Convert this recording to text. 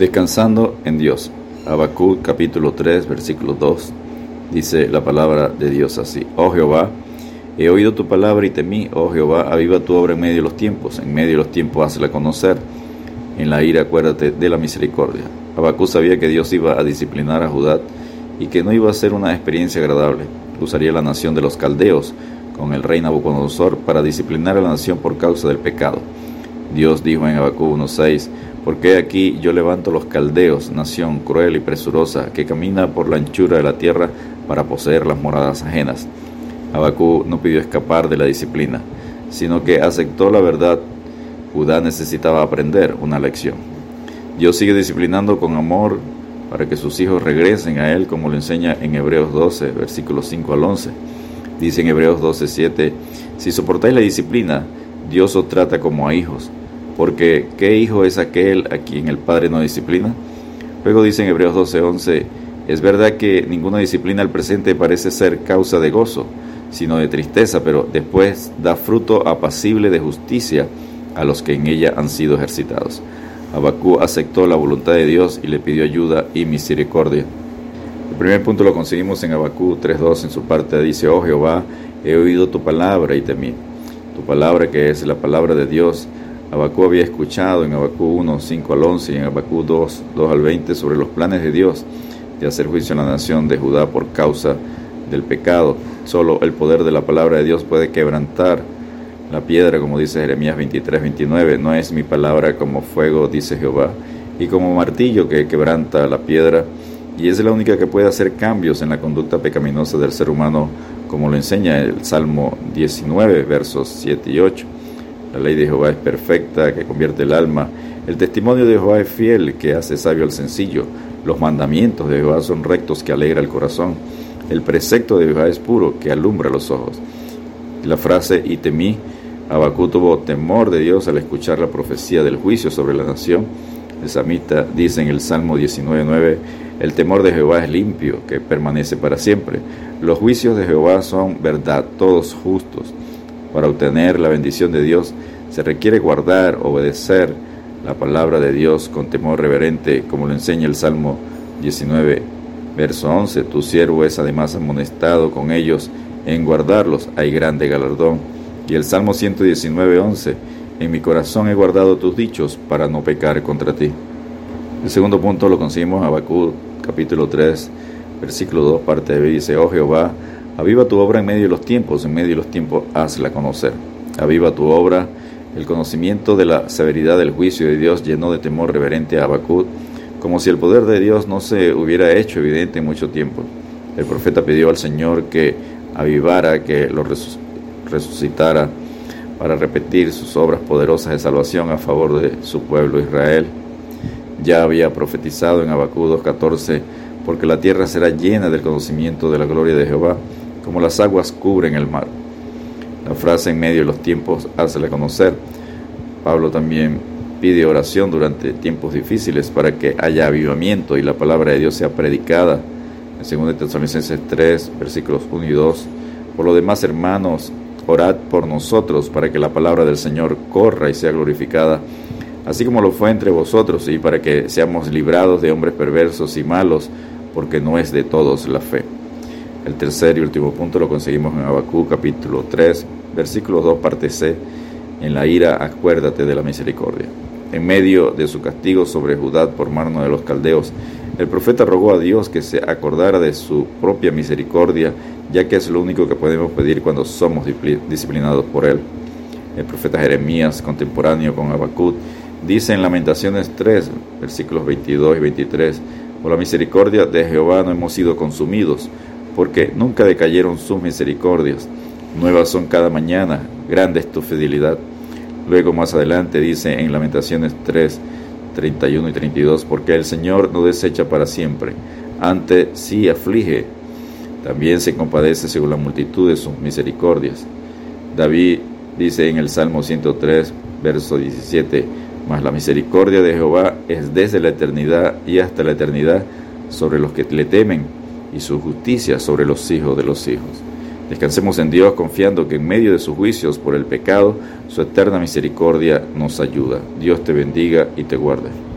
Descansando en Dios. Habacuc capítulo 3, versículo 2. Dice la palabra de Dios así. Oh Jehová, he oído tu palabra y temí. Oh Jehová, aviva tu obra en medio de los tiempos. En medio de los tiempos hazla conocer. En la ira acuérdate de la misericordia. Habacuc sabía que Dios iba a disciplinar a Judá y que no iba a ser una experiencia agradable. Usaría la nación de los caldeos con el rey Nabucodonosor para disciplinar a la nación por causa del pecado. Dios dijo en Habacuc 1.6, porque aquí yo levanto los caldeos, nación cruel y presurosa, que camina por la anchura de la tierra para poseer las moradas ajenas. Abacú no pidió escapar de la disciplina, sino que aceptó la verdad. Judá necesitaba aprender una lección. Dios sigue disciplinando con amor para que sus hijos regresen a Él, como lo enseña en Hebreos 12, versículos 5 al 11. Dice en Hebreos 12, 7, si soportáis la disciplina, Dios os trata como a hijos porque ¿qué hijo es aquel a quien el Padre no disciplina? Luego dice en Hebreos 12:11, es verdad que ninguna disciplina al presente parece ser causa de gozo, sino de tristeza, pero después da fruto apacible de justicia a los que en ella han sido ejercitados. Abacú aceptó la voluntad de Dios y le pidió ayuda y misericordia. El primer punto lo conseguimos en Abacú 3.2, en su parte dice, oh Jehová, he oído tu palabra y temí. Tu palabra que es la palabra de Dios Abacú había escuchado en Abacú 1, 5 al 11 y en Abacú 2, 2 al 20 sobre los planes de Dios de hacer juicio a la nación de Judá por causa del pecado. Solo el poder de la palabra de Dios puede quebrantar la piedra, como dice Jeremías 23, 29. No es mi palabra como fuego, dice Jehová, y como martillo que quebranta la piedra. Y es la única que puede hacer cambios en la conducta pecaminosa del ser humano, como lo enseña el Salmo 19, versos 7 y 8. La ley de Jehová es perfecta, que convierte el alma. El testimonio de Jehová es fiel, que hace sabio al sencillo. Los mandamientos de Jehová son rectos, que alegra el corazón. El precepto de Jehová es puro, que alumbra los ojos. La frase y temí, Abacú tuvo temor de Dios al escuchar la profecía del juicio sobre la nación. El samita dice en el Salmo 19.9, el temor de Jehová es limpio, que permanece para siempre. Los juicios de Jehová son verdad, todos justos. Para obtener la bendición de Dios se requiere guardar, obedecer la palabra de Dios con temor reverente, como lo enseña el Salmo 19, verso 11. Tu siervo es además amonestado con ellos en guardarlos, hay grande galardón. Y el Salmo 119, 11. En mi corazón he guardado tus dichos para no pecar contra ti. El segundo punto lo conseguimos en Habacuc, capítulo 3, versículo 2, parte B. Dice, oh Jehová, Aviva tu obra en medio de los tiempos, en medio de los tiempos hazla conocer. Aviva tu obra. El conocimiento de la severidad del juicio de Dios llenó de temor reverente a Habacuc, como si el poder de Dios no se hubiera hecho evidente en mucho tiempo. El profeta pidió al Señor que avivara, que lo resucitara para repetir sus obras poderosas de salvación a favor de su pueblo Israel. Ya había profetizado en Habacuc 2.14, porque la tierra será llena del conocimiento de la gloria de Jehová como las aguas cubren el mar. La frase en medio de los tiempos, hazla conocer. Pablo también pide oración durante tiempos difíciles para que haya avivamiento y la palabra de Dios sea predicada. En 2 Tesalonicenses 3, versículos 1 y 2. Por lo demás, hermanos, orad por nosotros para que la palabra del Señor corra y sea glorificada, así como lo fue entre vosotros, y para que seamos librados de hombres perversos y malos, porque no es de todos la fe. El tercer y último punto lo conseguimos en Abacú capítulo 3, versículo 2, parte C. En la ira acuérdate de la misericordia. En medio de su castigo sobre Judá por mano de los caldeos, el profeta rogó a Dios que se acordara de su propia misericordia, ya que es lo único que podemos pedir cuando somos disciplinados por él. El profeta Jeremías, contemporáneo con Habacuc, dice en Lamentaciones 3, versículos 22 y 23, por la misericordia de Jehová no hemos sido consumidos, porque nunca decayeron sus misericordias. Nuevas son cada mañana, grande es tu fidelidad. Luego más adelante dice en Lamentaciones 3, 31 y 32, porque el Señor no desecha para siempre, antes sí aflige, también se compadece según la multitud de sus misericordias. David dice en el Salmo 103, verso 17, mas la misericordia de Jehová es desde la eternidad y hasta la eternidad sobre los que le temen y su justicia sobre los hijos de los hijos. Descansemos en Dios confiando que en medio de sus juicios por el pecado, su eterna misericordia nos ayuda. Dios te bendiga y te guarde.